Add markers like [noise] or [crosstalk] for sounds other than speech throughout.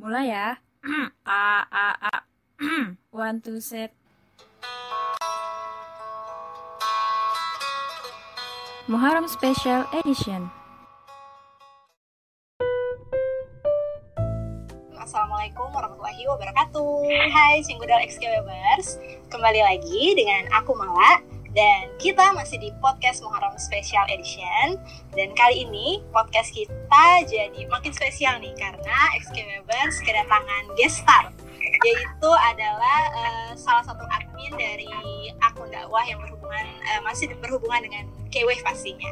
Mulai ya. [clears throat] A a a. [clears throat] One two set. Muharram Special Edition. Assalamualaikum warahmatullahi wabarakatuh Hai Cinggudal XK Webers Kembali lagi dengan aku Mala Dan kita masih di podcast Muharram Special Edition Dan kali ini podcast kita jadi makin spesial nih Karena XK Webers kedatangan guest star Yaitu adalah uh, salah satu admin dari akun dakwah yang berhubungan uh, Masih berhubungan dengan KW pastinya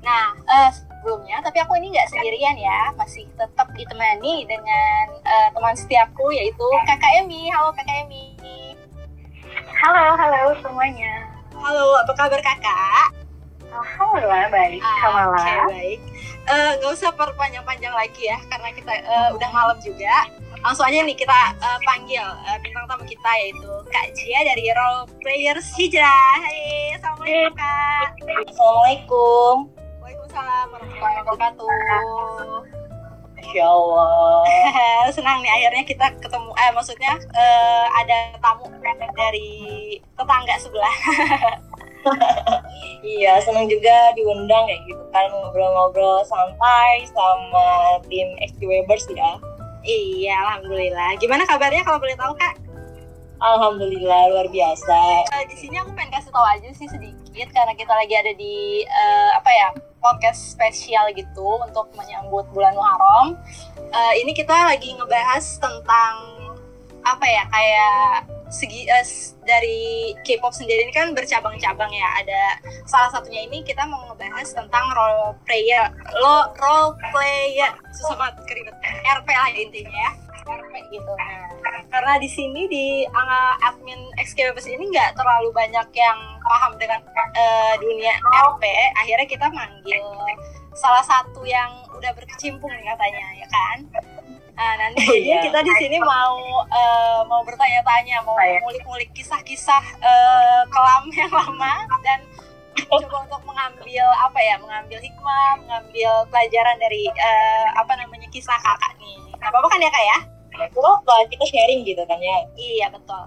Nah, uh, sebelumnya, tapi aku ini nggak sendirian ya, masih tetap ditemani dengan uh, teman setiapku yaitu Kakak Emi. Halo Kakak Emi. Halo, halo semuanya. Halo, apa kabar Kakak? Alhamdulillah baik, Ah, Kamala. Oke, baik. Eh, Nggak usah perpanjang-panjang lagi ya, karena kita eh, udah malam juga. Langsung aja nih kita eh, panggil eh, bintang tamu kita yaitu Kak Jia dari Role Players Hijrah. Hai, Assalamualaikum Kak. Assalamualaikum. Waalaikumsalam warahmatullahi wabarakatuh. Masya Allah. [laughs] senang nih akhirnya kita ketemu eh maksudnya eh, ada tamu dari tetangga sebelah [laughs] iya, senang juga diundang kayak gitu kan ngobrol-ngobrol santai sama tim XG Webers ya. iya alhamdulillah gimana kabarnya kalau boleh tahu kak Alhamdulillah luar biasa. Eh, di sini aku pengen kasih tahu aja sih sedikit karena kita lagi ada di eh, apa ya podcast spesial gitu untuk menyambut bulan Muharram. Eh, ini kita lagi ngebahas tentang apa ya kayak segi s- dari K-pop sendiri ini kan bercabang-cabang ya. Ada salah satunya ini kita mau ngebahas tentang role player, lo role player susah banget keribet RP lah intinya ya. RP gitu. Nah, karena di sini di uh, admin XKBPS ini nggak terlalu banyak yang paham dengan uh, dunia RP, akhirnya kita manggil salah satu yang udah berkecimpung nih katanya ya kan. Nah, nanti jadinya [laughs] Iya. kita di sini mau uh, mau bertanya-tanya, mau ngulik-ngulik kisah-kisah uh, kelam [laughs] yang lama dan coba untuk mengambil apa ya, mengambil hikmah, mengambil pelajaran dari uh, apa namanya kisah kakak nih. Nah, apa-apa kan ya kak ya? Itu apa? Kita sharing gitu kan ya. Iya betul.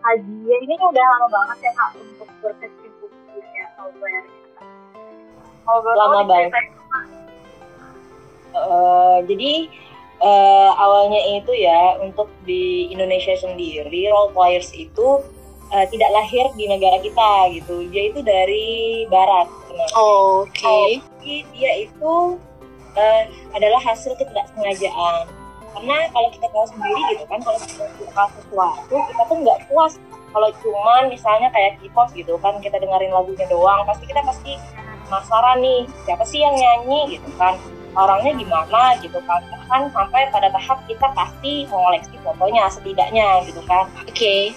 Haji ini udah lama banget ya kak untuk berkecimpung di dunia software. Boleh Lama banget. Eh, jadi eh, awalnya itu ya untuk di Indonesia sendiri role players itu eh, tidak lahir di negara kita gitu. Dia itu dari barat. sebenarnya. Oke. Jadi dia itu eh, adalah hasil ketidaksengajaan. Karena kalau kita tahu sendiri gitu kan, kalau kita suka sesuatu, kita tuh nggak puas. Kalau cuman misalnya kayak K-pop gitu kan, kita dengerin lagunya doang, pasti kita pasti penasaran nih, siapa sih yang nyanyi gitu kan, orangnya gimana gitu kan. Kan sampai pada tahap kita pasti mengoleksi fotonya setidaknya gitu kan. Oke.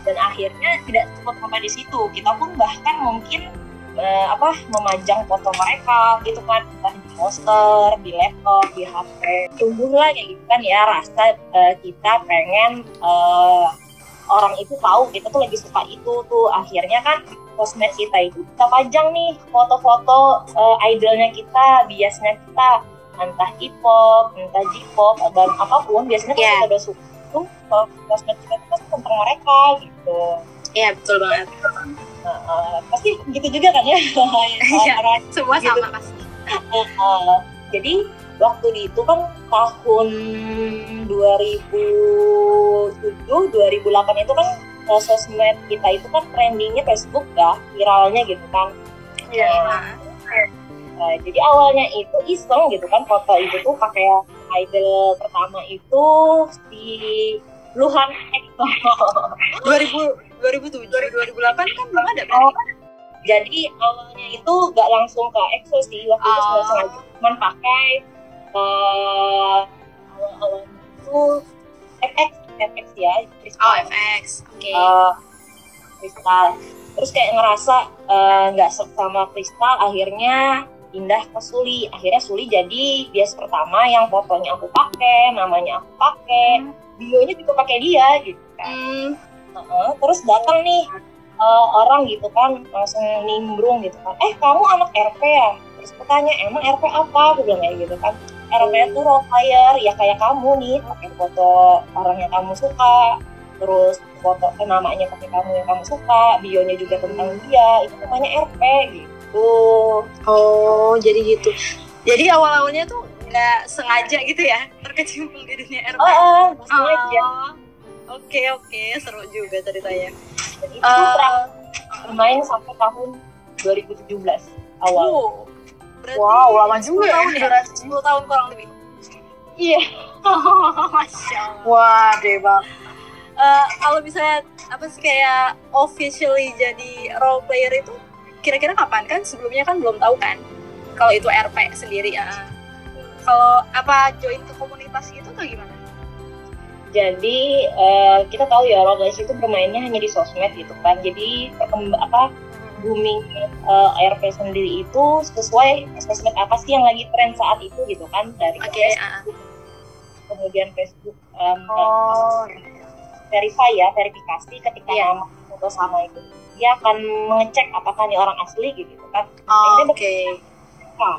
dan akhirnya tidak cukup sampai di situ. Kita pun bahkan mungkin eh, apa memajang foto mereka gitu kan. Entah di poster di laptop di HP tumbuhlah kayak gitu kan ya rasa eh, kita pengen eh, orang itu tahu kita tuh lagi suka itu tuh. Akhirnya kan sosmed kita itu kita pajang nih foto-foto eh, idolnya kita biasnya kita entah K-pop, entah J-pop, dan apa pun biasanya Yeah. kita udah suka tuh kalau sosmed kita tuh pasti tentang mereka gitu Iya betul banget. Nah, eh, pasti gitu juga kan ya [laughs] Iya. Semua Gitu. sama pasti. eh, eh, jadi waktu di itu kan tahun 2007 2008 itu kan eh, sosmed kita itu kan trendingnya Facebook ya viralnya gitu kan Iya. Nah, Nah, jadi awalnya itu iseng gitu kan foto itu tuh pakai idol pertama itu si Luhan Ekto. 2000 2007 2008 kan belum ada Oh, berarti. jadi awalnya itu gak langsung ke EXO sih waktu itu Oh. sudah sengaja cuman pakai eh, awal-awal itu FX FX ya Crystal. Oh FX. Oke. Eh, Kristal. Terus kayak ngerasa eh, nggak uh, sama Kristal akhirnya pindah ke Suli. Akhirnya Suli jadi bias pertama yang fotonya aku pakai namanya aku pakai bionya juga pakai dia gitu kan. Hmm, Heeh, terus datang nih eh, orang gitu kan langsung nimbrung gitu kan. Eh kamu anak RP ya? Terus aku tanya emang RP apa? Aku bilang kayak gitu kan RP itu role player ya kayak kamu nih pakai foto orang yang kamu suka terus foto eh, namanya pakai kamu yang kamu suka bionya juga tentang dia itu namanya RP gitu Oh, jadi gitu. Jadi awal-awalnya tuh nggak sengaja gitu ya terkecimpung di dunia RP. oh, oh sengaja Oh, Oke oke, seru juga ceritanya. dan itu terakhir bermain sampai tahun 2017 awal Oh, berarti Wow, lama 10 juga ya tahun ya? durasi. 10 tahun kurang lebih. iya [laughs] Masya Allah. Wah, deh bang. Eh, kalau misalnya apa sih kayak officially jadi role player itu kira-kira kapan kan? Sebelumnya kan belum tahu kan. Kalau itu RP sendiri. ya. Kalau apa join ke komunitas gitu atau gimana? Jadi eh, kita tahu ya Roblox itu bermainnya hanya di sosmed gitu kan. Jadi perkemb- apa booming eh, ARP sendiri itu sesuai sosmed apa sih yang lagi tren saat itu gitu kan dari Oke. Facebook, ah. kemudian Facebook em, Oh, verify ya verifikasi ketika Iya. nama foto sama itu dia akan mengecek apakah ini orang asli gitu kan. Oh, Oke. Nah,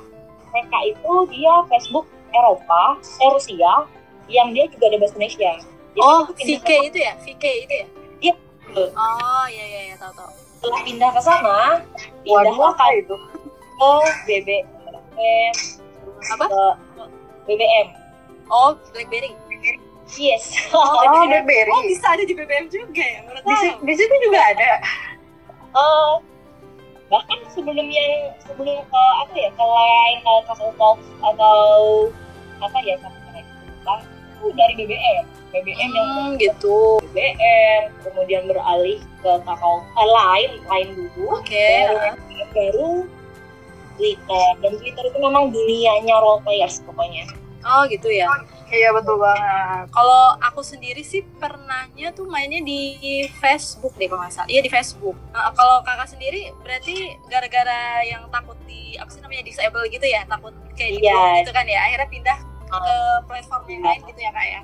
mereka itu dia Facebook Eropa, eh Rusia, yang dia juga ada bahasa Indonesia. Jadi Oh, VK itu ya? VK itu ya? Iya. Oh, iya iya iya, tahu tahu. Setelah pindah ke sana waduh pindahlah apa ke itu? BBM Apa? ke BBM Oh, BlackBerry. yes [laughs] Oh, Oh, BlackBerry. Oh, bisa ada di BBM juga ya? Menurut Di, si- di situ juga ada. Eh, bahkan sebelum yang sebelum ke apa ya ke lain ke Castle Talks atau apa ya sampai dari BBM BBM yang Hmm, gitu. BBM kemudian beralih ke kakao eh, lain lain dulu Oke. baru, baru Twitter dan Twitter itu memang dunianya role players pokoknya Oh, gitu ya. Iya betul banget. Kalau aku sendiri sih pernahnya tuh mainnya di Facebook deh kalau nggak salah. Iya di Facebook. Nah, kalau kakak sendiri berarti gara-gara yang takut di apa sih namanya disable gitu ya, takut kayak di Iya. gitu kan ya. Akhirnya pindah ke platform yang lain gitu ya kak ya.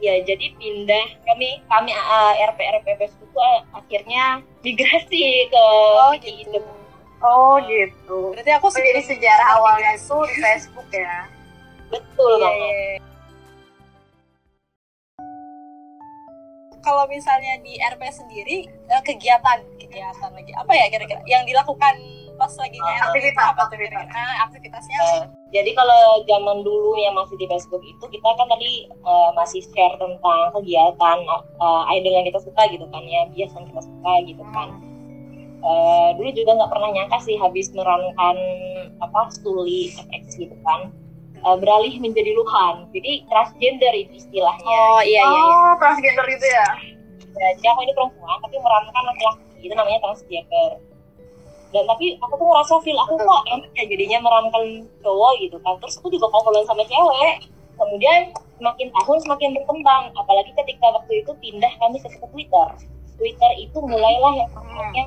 Ya jadi pindah kami kami uh, RP RP Facebook itu uh, akhirnya migrasi ke Oh gitu. Idem. Oh gitu. Berarti aku sebelum sejarah awalnya itu di Facebook ya. betul Iya, banget iya. Kalau misalnya di RP sendiri eh, kegiatan kegiatan lagi apa ya kira-kira yang dilakukan pas lagi itu aktivitas, apa aktivitas. kira-kira? Ah, aktivitasnya Uh, jadi kalau zaman dulu yang masih di Facebook itu kita kan tadi uh, masih share tentang kegiatan uh, idol yang kita suka gitu kan ya bias yang kita suka gitu kan Uh, dulu juga nggak pernah nyangka sih habis merankan apa stuli FX gitu kan uh, beralih menjadi Luhan jadi transgender itu istilahnya Oh iya iya iya. Oh, transgender itu ya. Ya, jadi aku ini perempuan tapi merankan laki-laki itu namanya transgender dan tapi aku tuh ngerasa feel aku kok enak ya jadinya merankan cowok gitu kan. Terus aku juga ngobrolin sama cewek. Kemudian semakin tahun semakin berkembang. Apalagi ketika waktu itu pindah kami ke, ke Twitter. Twitter itu mulailah yang namanya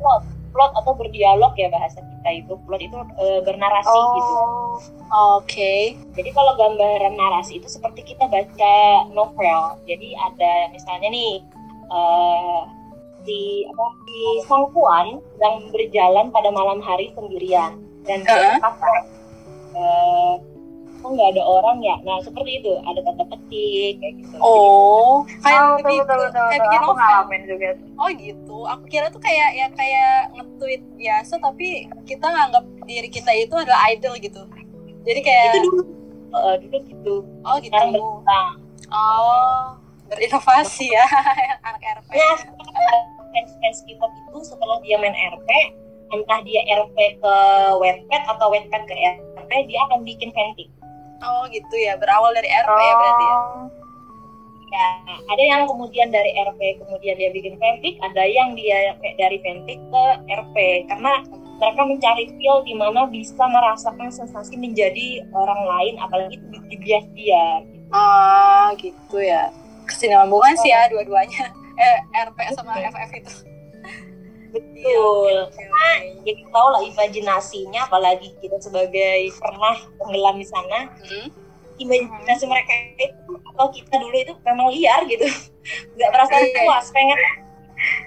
plot plot atau berdialog ya bahasa kita itu. Plot itu e, bernarasi gitu. Oh, Oke. jadi kalau gambaran narasi itu seperti kita baca novel. Jadi ada misalnya nih eh di apa di sang puan yang berjalan pada malam hari sendirian dan berkata, eh kok nggak ada orang ya? Nah seperti itu ada tanda petik kayak gitu. Oh, Oh, kayak betul, lebih betul, betul, kayak betul. bikin Aku ngalamin juga. Oh gitu. Aku kira tuh kayak ya kayak nge-tweet biasa tapi kita nganggap diri kita itu adalah idol gitu. Jadi kayak itu dulu eh, dulu gitu. oh gitu. Sekarang berkembang. Oh, berinovasi ya [laughs] anak RP. Nah, fans-fans K-pop itu setelah dia main RP, entah dia RP ke Wattpad atau Wattpad ke RP, dia akan bikin fanfic. Oh gitu ya. Berawal dari RP ya berarti ya. Oh. Ya, ada yang kemudian dari RP kemudian dia bikin fanfic, ada yang dia dari fanfic ke RP karena mereka mencari feel di mana bisa merasakan sensasi menjadi orang lain apalagi itu di bias dia. Ah gitu ya. Kesinambungan sih ya dua-duanya. Eh RP sama Betul. FF itu. Betul. Oke. Jadi tahu lah imajinasinya apalagi kita sebagai pernah tenggelam di sana, Hmm. imajinasi mereka itu atau kita dulu itu memang liar gitu nggak merasa puas pengen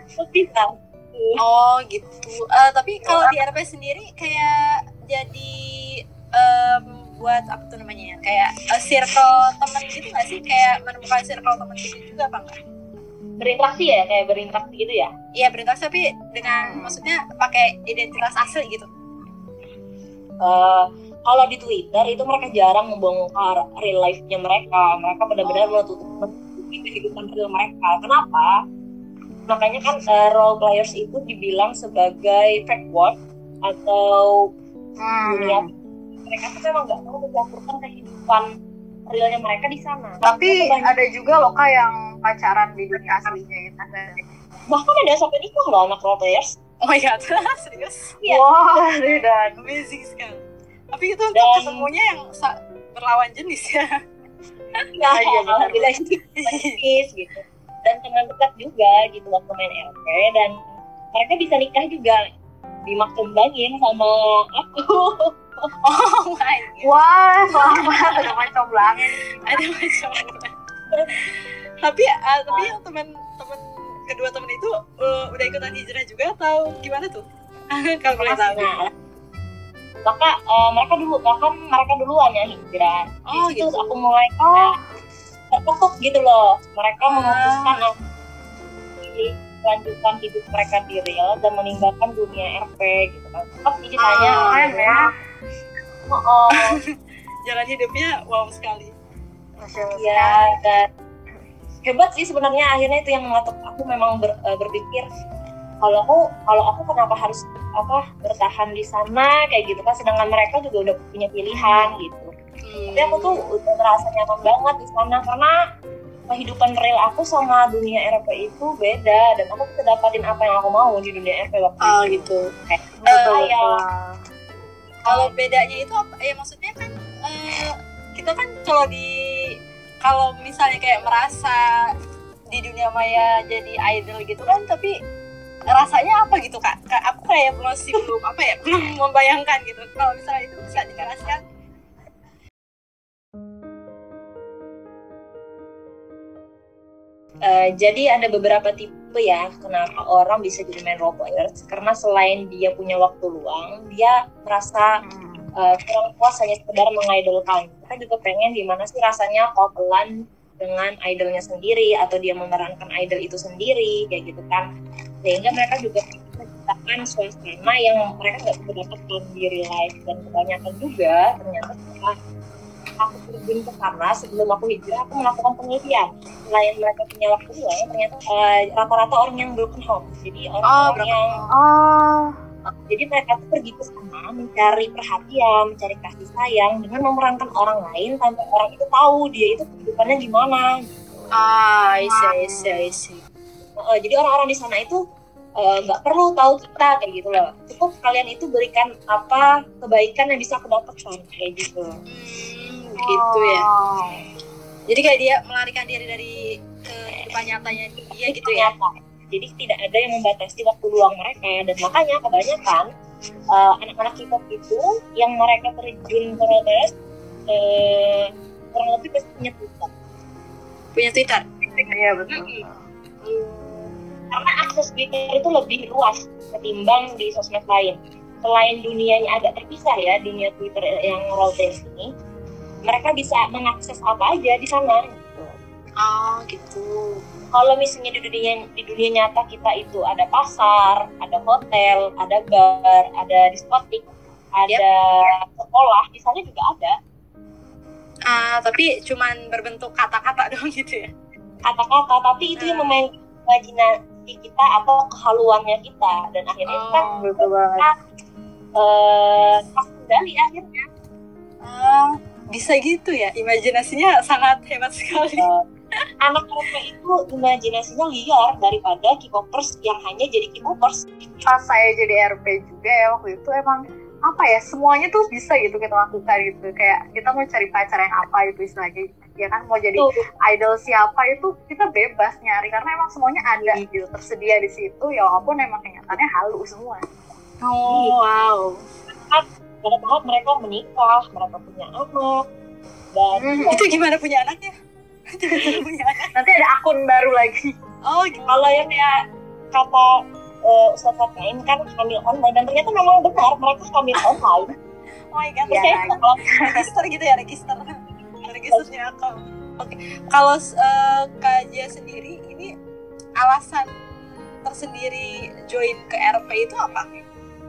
terus bisa Oh gitu. Eh, tapi kalau di RP sendiri kayak jadi em, buat apa tuh namanya ya? Kayak eh, circle temen gitu nggak sih? Kayak menemukan circle temen gitu juga apa enggak? Berinteraksi ya kayak berinteraksi gitu ya? Iya berinteraksi tapi dengan maksudnya pakai identitas asli gitu. Eh, kalau di Twitter itu mereka jarang membongkar real life-nya mereka. Mereka benar-benar menutup menutupi kehidupan real mereka. Kenapa? Makanya kan eh, role players itu dibilang sebagai fake world atau dunia. Mereka tuh memang nggak mau mencampurkan kehidupan realnya mereka di sana. Tapi ada juga loh kak yang pacaran di dunia aslinya gitu. bahkan ada sampai nikah loh anak role players Oh my god, [laughs] serius? Iya. Wah, [laughs] dan Amazing sekali. Tapi itu untuk Dan- ketemunya yang sa- berlawan jenis ya. ya [laughs] iya, benar. alhamdulillah itu praktis gitu dan teman dekat juga gitu waktu main RP dan mereka bisa nikah juga dimaksudin sama aku Oh my god. wah selamat ada macam belangin. Ada macam Tapi ah, tapi yang teman-teman kedua teman itu uh, udah ikutan hijrah juga atau gimana tuh? [laughs] Kalau boleh tahu. nah maka eh, mereka dulu bahkan mereka duluan ya hijrah Oh, gitu. aku mulai oh. tertutup gitu loh mereka Ah. memutuskan untuk melanjutkan hidup mereka di real dan meninggalkan dunia RP gitu kan tetap ceritanya Ah, keren ya. [laughs] oh, oh. Jalan hidupnya wow sekali. Iya, dan hebat sih sebenarnya akhirnya itu yang mengatur aku memang ber- eh, berpikir kalau aku kalau aku kenapa harus apa bertahan di sana kayak gitu kan sedangkan mereka juga udah punya pilihan gitu. Tapi aku tuh udah merasa nyaman banget di sana karena kehidupan real aku sama dunia RP itu beda dan aku bisa dapatin apa yang aku mau di dunia RP waktu Oh itu. gitu. kayak Betul, saya Kalau bedanya itu apa? Ya maksudnya kan eh, kita kan kalau di kalau misalnya kayak merasa di dunia maya jadi idol gitu kan, tapi rasanya apa gitu kak? Kak, aku kayak masih belum [laughs] apa ya belum membayangkan gitu. Kalau misalnya itu bisa dijelaskan. Eh, jadi ada beberapa tipe ya kenapa orang bisa jadi main role players karena selain dia punya waktu luang dia merasa uh, kurang puas hanya sekedar mengidolkan. Kita juga pengen gimana sih rasanya pelan dengan idolnya sendiri atau dia memerankan idol itu sendiri kayak gitu kan. Sehingga mereka juga menciptakan suasana yang mereka nggak bisa dapatkan di real life dan kebanyakan juga ternyata setelah aku terjun ke sana sebelum aku hijrah aku melakukan penelitian. Selain mereka punya waktu luang ternyata eh, rata-rata orang yang broken home. Jadi orang-orang broken yang Oh, jadi mereka tuh pergi ke sana mencari perhatian, mencari kasih sayang dengan memerankan orang lain tanpa orang itu tahu dia itu kehidupannya gimana. Ah, I see, I see, I see. Eh, jadi orang-orang di sana itu eh, nggak perlu tahu kita kayak gitu loh. Cukup kalian itu berikan apa kebaikan yang bisa aku dapatkan kayak gitu. Hmm, gitu ya. Jadi kayak dia melarikan diri dari kehidupan nyatanya dia gitu ya. Ternyata. Jadi tidak ada yang membatasi waktu luang mereka dan makanya kebanyakan eh, anak-anak K-pop itu yang mereka terjun ke Rotes eh, kurang lebih pasti punya Twitter. Punya Twitter. iya betul. karena akses Twitter itu lebih luas ketimbang di sosmed lain. Selain dunianya agak terpisah ya, dunia Twitter yang Rotes ini, mereka bisa mengakses apa aja di sana. gitu. Oh, gitu. Kalau misalnya di dunia di dunia nyata kita itu ada pasar, ada hotel, ada bar, ada diskotik, ada sekolah, di sana juga ada Ah, tapi cuman berbentuk kata-kata [laughs] doang gitu ya. kata-kata, tapi itu yang memainkan imajinasi kita atau kehaluannya kita dan akhirnya kan Oh, Betul banget. pas kendali akhirnya Ah, bisa gitu ya. Imajinasinya sangat hebat sekali. Anak mereka itu imajinasinya liar daripada K-popers yang hanya jadi K-popers. Pas saya jadi RP juga ya waktu itu. Emang apa ya semuanya tuh bisa gitu kita lakukan gitu. Kayak kita mau cari pacar yang apa itu istilahnya. Ya kan mau jadi Tuh, idol siapa itu kita bebas nyari. Karena emang semuanya ada gitu tersedia di situ. Ya walaupun emang kenyataannya halu semua. Oh, wow. pada tahap mereka menikah, mereka punya anak, dan Hmm. Itu gimana punya anaknya? Nanti ada akun baru lagi Oh, gitu. kalau yang ya kata uh, Ustadz Fatmain kan hamil online dan ternyata memang benar mereka hamil [laughs] online Oh my god, Iya. kayak kalau [laughs] register gitu ya, register. Registernya akal. Oke, kalau uh, Kak Jia sendiri ini alasan tersendiri join ke RP itu apa?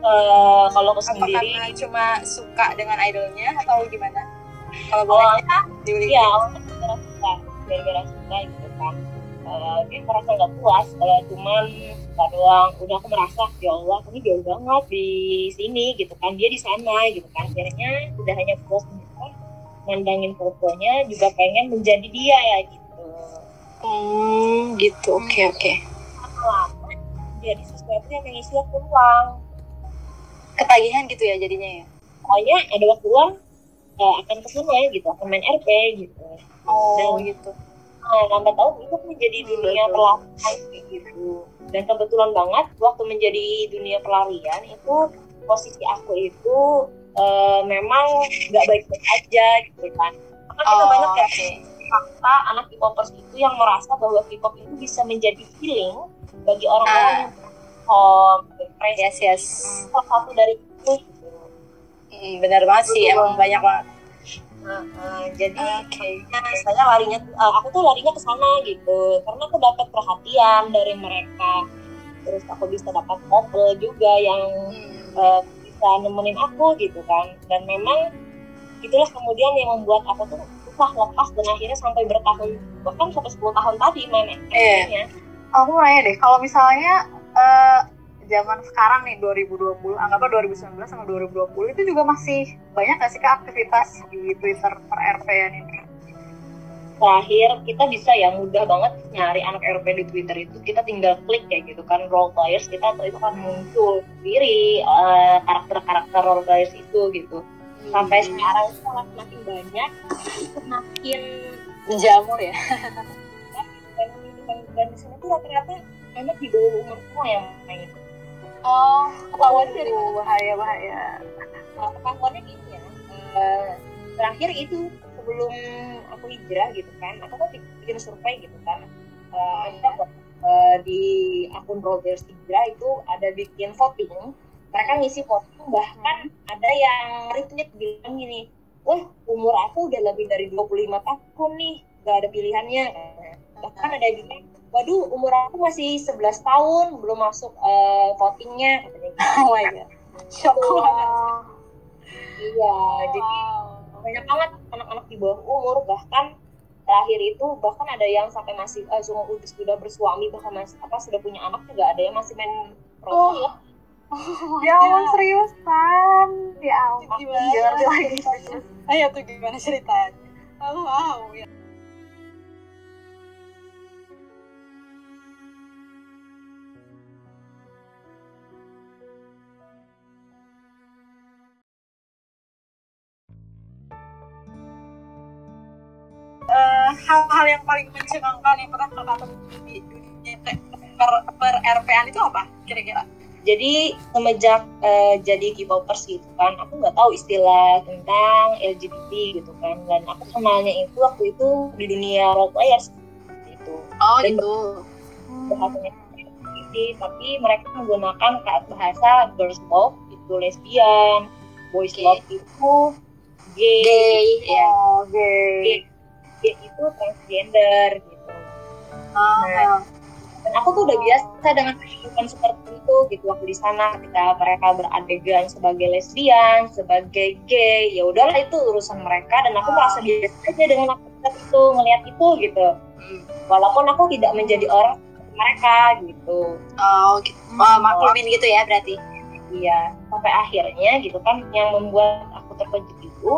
Eh, kalau aku Apa sendiri karena cuma suka dengan idolnya atau gimana? Kalau boleh awalnya diulik. Gara-gara gitu kan. Eh, dia merasa nggak puas kalau cuman suka doang. Udah aku merasa ya Allah, ini jauh banget di sini gitu kan. Dia di sana gitu kan. Akhirnya udah hanya puas gitu. Mandangin fotonya juga pengen menjadi dia ya gitu. Hmm, gitu. Oke, oke. Lama jadi sesuatu yang mengisi waktu luang. Ketagihan gitu ya jadinya ya. Pokoknya ada waktu luang eh, akan ke sana gitu, akan main RP gitu. Oh, Dan- gitu. Nah, lambat tahun itu menjadi dunia Betul. pelarian gitu. Dan kebetulan banget waktu menjadi dunia pelarian itu posisi aku itu eh, memang nggak baik-baik aja gitu kan. Karena kita Oh, banyak ya oke. fakta anak K-popers itu yang merasa bahwa K-pop itu bisa menjadi healing bagi orang-orang Ah. yang home, depresi. Yes, yes. Salah satu dari itu gitu. Hmm, benar banget sih, emang banyak banget. Eh, jadi Oke. Nah, saya larinya eh, aku tuh larinya ke sana gitu karena aku dapat perhatian dari mereka terus aku bisa dapat couple juga yang Hmm. eh, bisa nemenin aku gitu kan dan memang itulah kemudian yang membuat aku tuh susah lepas dan akhirnya sampai bertahun bahkan sampai 10 tahun tadi main Iya. nya Aku mau nanya deh, kalau misalnya eh, zaman sekarang nih 2020, anggaplah 2019 sama 2020 itu juga masih banyak gak sih kak aktivitas di Twitter per RP-an ini? terakhir kita bisa ya mudah banget nyari anak RP di Twitter itu kita tinggal klik kayak gitu kan role players kita itu kan muncul sendiri eh, karakter-karakter role players itu gitu sampai sekarang itu malah semakin banyak semakin menjamur ya. [laughs] dan, dan, dan di sana tuh rata-rata di bawah umur semua yang main Oh, ketahuannya dari mana? Bahaya bahaya. Nah, ketahuannya gini ya eh, terakhir itu sebelum aku hijrah gitu kan aku kan bikin survei gitu kan. Eh, ada kok, eh, di akun Roberts hijrah itu ada bikin voting. Mereka ngisi voting bahkan ada yang retweet bilang gini wah umur aku udah lebih dari 25 tahun nih gak ada pilihannya. Bahkan ada yang bilang waduh umur aku masih 11 tahun belum masuk eh, votingnya katanya gitu. Oh. Shock banget. Wah, iya jadi banyak banget anak-anak di bawah umur bahkan terakhir itu bahkan ada yang sampai masih eh, sudah sudah bersuami bahkan masih apa sudah punya anak juga ada yang masih main Oh. role ya ya ampun seriusan. Ya ampun, Gimana? lagi. Ayo tuh gimana ceritanya? Oh, wow. Ya. Hal-hal yang paling mencengangkan yang pernah kakak temui di dunia per, per RP-an itu apa kira-kira? jadi semenjak eh, jadi K-popers gitu kan aku nggak tahu istilah tentang LGBT gitu kan dan aku kenalnya itu waktu itu di dunia role players gitu Oh Dan- gitu. bahasanya LGBT tapi mereka menggunakan kata bahasa girls love itu lesbian boys Oke. love itu gay, Gay, ya. Oh, Oke. gay, gay itu transgender gitu Ah, dan aku tuh udah biasa dengan kehidupan seperti itu gitu waktu di sana ketika mereka beradegan sebagai lesbian sebagai gay ya udahlah itu urusan mereka dan aku merasa biasa aja dengan aktivitas itu ngelihat itu gitu hmm. walaupun aku tidak menjadi orang seperti mereka gitu Oh gitu. Wah, maklumin gitu ya berarti. iya sampai akhirnya gitu kan yang membuat aku terkejut itu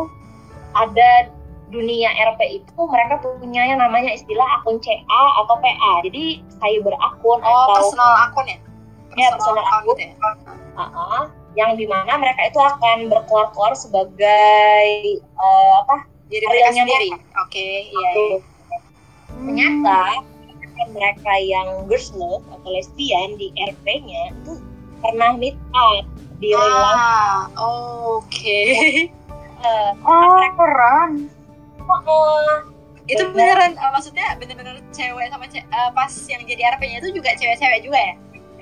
ada dunia RP itu mereka punya yang namanya istilah akun CA atau PA jadi cyber akun Oh, atau personal akun ya? Ya, personal akun. gitu ya? Uh-uh. yang di mana mereka itu akan berkeluar-keluar sebagai eh, apa Jadi mereka yang sendiri. Oke, iya. iya. ternyata mereka yang girls love atau lesbian di RP-nya itu pernah meet up di real life. Ah, oke. [laughs] Eh, Oh, keren. Oh, itu beneran, eh, maksudnya bener-bener cewek sama ce- eh, pas yang jadi RP-nya itu juga cewek-cewek juga ya?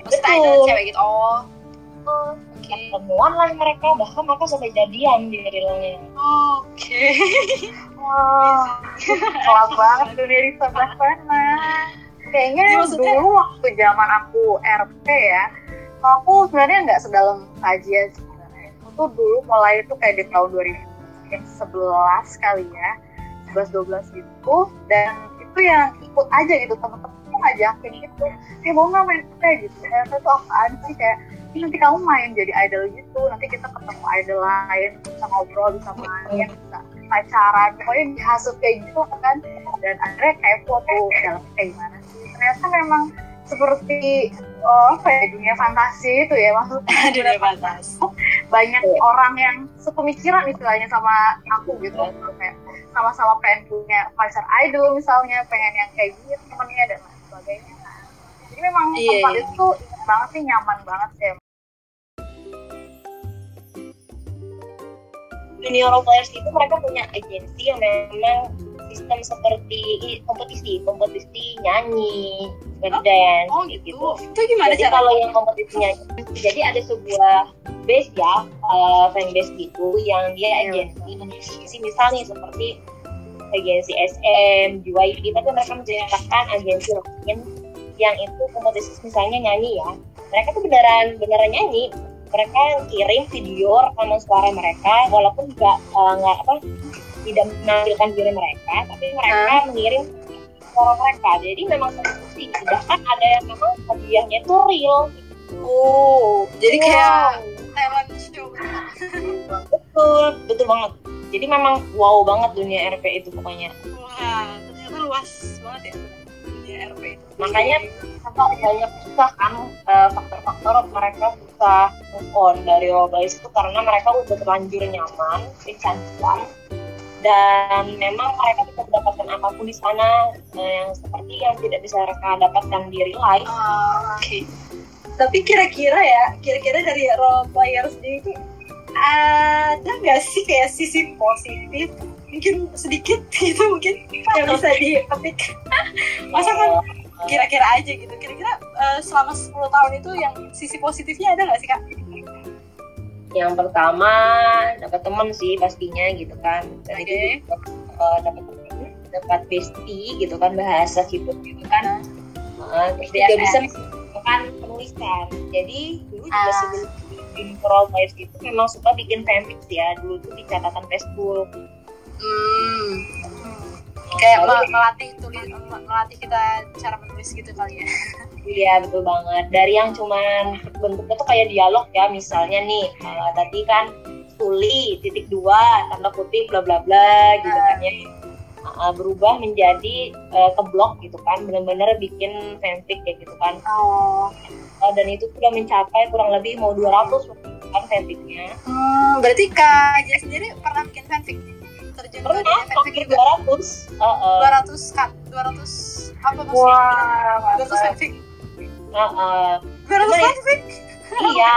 Maksudnya Betul. idol cewek gitu. Oh, oke. ketemuan lah mereka bahkan mereka sampai jadian di realnya Oke. [laughs] Wah, kelam banget dunia Risa Bahwana. Kayaknya Iya, maksudnya- dulu waktu zaman aku RP ya, aku sebenarnya nggak sedalam kajian sebenarnya. Aku tuh dulu mulai itu kayak di tahun 2011 kali ya, 11-12 gitu. Dan itu yang ikut aja gitu, temen-temen ngajakin gitu. Eh mau nggak main gitu? RP tuh apaan sih? Kayak "Ih, nanti kamu main jadi idol gitu, nanti kita ketemu idol lain, bisa ngobrol, bisa main, bisa pacaran, pokoknya dihasut kayak gitu kan dan akhirnya kepo tuh dalam kayak gimana sih ternyata memang seperti oh, apa ya dunia fantasi itu ya maksudnya [laughs] Dunia fantasi. Banyak orang yang sepemikiran istilahnya sama aku gitu. Kayak sama-sama pengen punya pacar idol misalnya pengen yang kayak gitu temennya dan lain sebagainya. Jadi memang Iya, tempat iya. itu ingat banget sih nyaman banget sih junior players itu mereka punya agensi yang memang sistem seperti kompetisi kompetisi nyanyi dance Oh gitu. Itu gimana jadi kalau yang kompetisi nyanyi jadi ada sebuah base ya uh, fan base gitu yang dia Iya, agensi misalnya seperti agensi SM, JYP tapi mereka menciptakan agensi lain yang itu kompetisi misalnya nyanyi ya. Mereka tuh beneran beneran nyanyi. Mereka kirim video rekaman suara mereka walaupun nggak uh, nggak apa tidak menampilkan diri mereka tapi mereka mengirim suara mereka jadi memang kompetisi bahkan ada yang memang hadiahnya itu real Oh, jadi kayak Wow. talent show. betul betul banget jadi memang wow banget dunia RP itu pokoknya Wah, ternyata luas banget ya dunia RP itu. makanya apa banyak susah kan eh, faktor-faktor mereka susah move on dari role itu karena mereka udah terlanjur nyaman kecantikan dan memang mereka bisa mendapatkan apa pun di sana eh, yang seperti yang tidak bisa mereka dapatkan di real life Ah, Oke. Tapi kira-kira ya, kira-kira dari role player sendiri itu ada nggak sih kayak sisi positif? Mungkin sedikit [laughs] gitu mungkin yang bisa [laughs] dipetik. Masa kan kira-kira aja gitu. Kira-kira eh, selama 10 tahun itu yang sisi positifnya ada nggak sih kak? Yang pertama dapat teman sih pastinya gitu kan. Uh, dapat teman dapat bestie gitu kan bahasa gitu gitu kan. Uh, terus juga BFF. bisa melakukan penulisan. Jadi dulu juga Ah. sebelum bikin role players itu memang suka bikin fanfic ya. Dulu tuh di catatan Facebook. Hmm. Kayak mel- melatih tulis, melatih kita cara menulis gitu kali ya. Iya betul banget. Dari yang cuman bentuknya tuh kayak dialog ya, misalnya nih uh, tadi kan Suli titik dua tanda kutip bla bla bla gitu kan ya. Uh, berubah menjadi uh, ke blog gitu kan, bener-bener bikin fanfic kayak gitu kan. Oh. Uh, dan itu sudah mencapai kurang lebih mau 200 kan fanficnya. Hmm, berarti Kak Aja sendiri pernah bikin fanfic? Terjun ke Pernah dunia fanfic hampir juga? 200. Uh, uh, 200 cut, 200 apa maksudnya? wah 200 mantap. fanfic. uh, uh, 200 Cuma ya- fanfic? iya.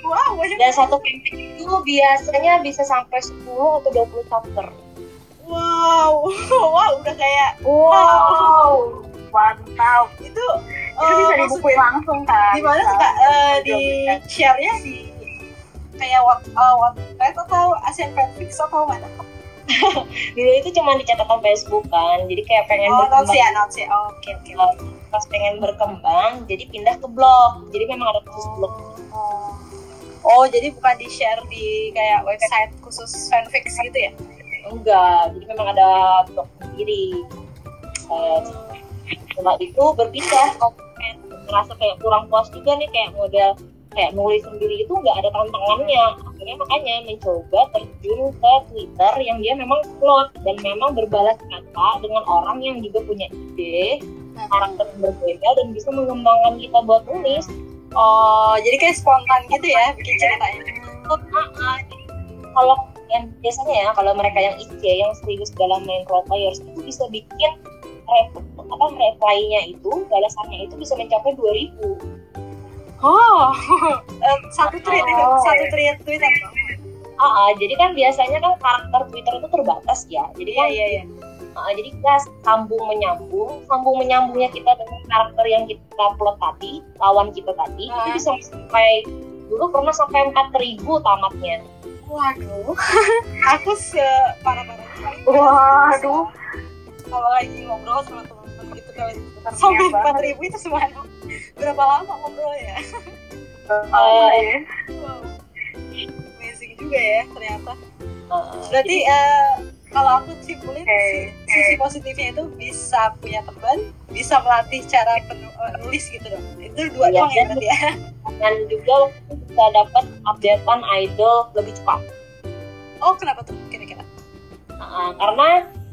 Wow, banyak. Dan satu fanfic itu biasanya bisa sampai 10 atau 20 chapter. Wow, [laughs] wow, udah kayak wow mantap itu. itu eh, bisa dibukuin langsung kan Di mana tuh kak? Eh, di share-nya di kayak what, uh, Wattpad atau Asian Fanfics atau mana? [laughs] Dulu itu cuma di catatan Facebook kan, jadi kayak pengen Oh, berkembang. ya, ya. Oh, Oke, oke. Pas pengen berkembang jadi pindah ke blog jadi memang ada khusus blog Oh. Oh, jadi bukan di share di kayak website khusus fanfics gitu ya? enggak jadi memang ada blog sendiri uh, setelah itu berpindah konten merasa kayak kurang puas juga nih kayak model kayak nulis sendiri itu nggak ada tantangannya. Akhirnya makanya mencoba terjun ke Twitter yang dia memang plot dan memang berbalas kata dengan orang yang juga punya ide karakter yang berbeda dan bisa mengembangkan kita buat nulis. Oh, jadi kayak spontan gitu ya bikin ceritanya. Ah, ah, kalau yang biasanya ya kalau mereka yang IC yang serius dalam main role players itu bisa bikin rep, apa reply-nya itu balasannya itu bisa mencapai 2000 [laughs] Oh, satu tweet itu, Oh. satu tweet Twitter. ah, ah, jadi kan biasanya kan karakter Twitter itu terbatas ya. Jadi Iya, kan ah, jadi kita sambung menyambung sambung menyambungnya kita dengan karakter yang kita plot tadi lawan kita tadi Ah. itu bisa sampai dulu pernah sampai 4000 tamatnya. Waduh, [laughs] aku separah-parah. Waduh. kalau lagi ngobrol sama teman-teman gitu kali. Sampai empat ribu itu semuanya berapa lama ngobrol ya? Eh, Wow, amazing juga ya ternyata. Eh, Berarti eh, kalau aku simpulin Oke, sisi positifnya itu bisa punya teman, bisa melatih cara penu- eh, gitu dong. Itu dua Iya, doang ya dan- berarti ya. [laughs] dan juga bisa dapat updatean idol lebih cepat Oh kenapa tuh kira-kira? Nah, karena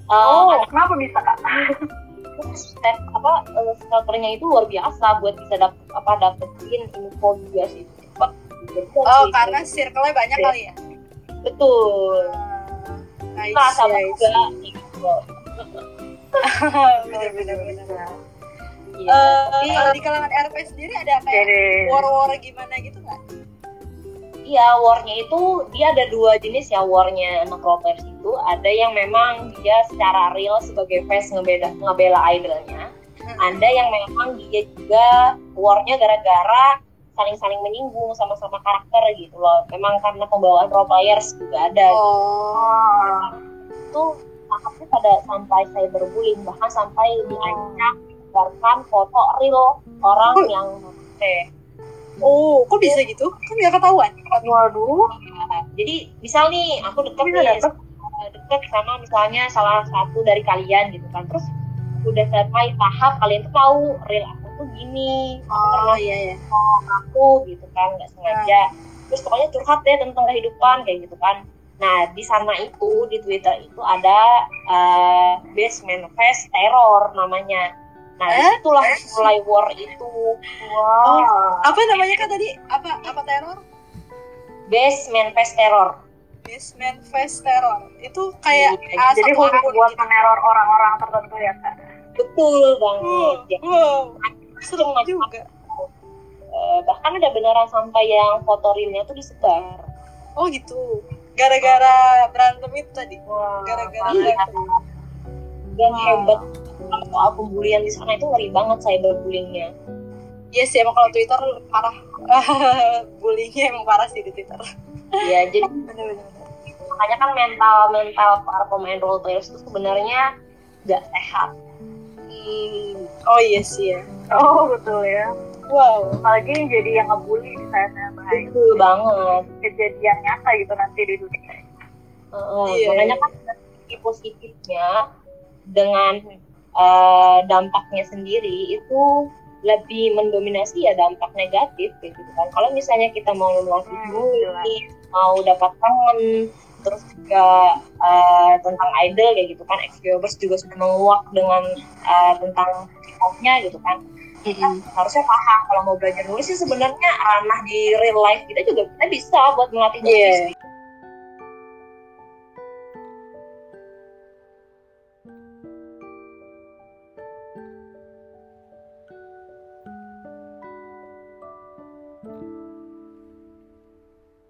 eh, Oh, kenapa bisa kak? [laughs] step apa stalkernya itu luar biasa buat bisa dapet apa dapetin info juga sih Jadi Oh harus karena itu. circle-nya banyak kali ya. betul Nice, nah sama nice. juga [laughs] gitu Bener-bener. Iya, Eh, tapi kalau di kalangan RP sendiri ada kayak Jadi, war-war gimana gitu nggak? Iya warnya itu dia ada dua jenis ya warnya roleplayers itu. Ada yang memang dia secara real sebagai fans ngebeda ngebela idolnya. Ada yang memang dia juga warnya gara-gara saling-saling menyinggung sama-sama karakter gitu loh. Memang karena pembawaan role players juga ada. Oh. oh, itu tahapnya pada sampai cyberbullying bahkan sampai diancam menyebarkan foto real orang Oh. yang eh Oh, kok bisa gitu? Kan nggak ketahuan. waduh. jadi misal nih aku deket Bisa nih dapet. eh, deket sama misalnya salah satu dari kalian gitu kan terus udah sampai tahap kalian tuh tahu real aku tuh gini Oh iya iya. aku gitu kan nggak sengaja terus pokoknya curhat deh tentang kehidupan kayak gitu kan nah di sana itu di twitter itu ada uh, base manifest terror namanya nah Eh? di situlah mulai war itu Wah. Apa namanya kan tadi? Apa apa teror? base manifest terror Basement Fest Terror. Itu kayak Iya, ah, Jadi khusus buat gitu. meneror orang-orang tertentu ya kak. betul Wow, banget ya. wow. Seru juga. Eh, bahkan ada beneran sampai yang foto realnya tuh disebar Oh gitu. Gara-gara berantem itu tadi. Wah, Gara-gara iya. berantem. dan Wow. hebat soal pembulian di sana itu ngeri banget cyberbullyingnya Iya sih emang kalau Twitter parah. [laughs] Bullyingnya emang parah sih di Twitter. ya jadi [laughs] Bener-bener. makanya kan mental mental para pemain role players itu sebenarnya nggak sehat Hmm. Oh iya sih ya. Oh betul ya. Wow. Apalagi yang jadi yang ngebully di saatnya bahaya. betul banget Kejadian nyata gitu nanti di dunia. Heeh, Iya, makanya iya. kan positifnya dengan eh, dampaknya sendiri itu lebih mendominasi ya dampak negatif gitu kan. Kalau misalnya kita mau melatih Hmm, bully mau dapat temen terus juga eh, tentang idol kayak gitu kan ex-viewers juga sudah menguak dengan eh, tentang K-pop-nya gitu kan. Kita harusnya paham kalau mau belajar nulis sih sebenarnya ranah di real life kita juga kita bisa buat melatih nulis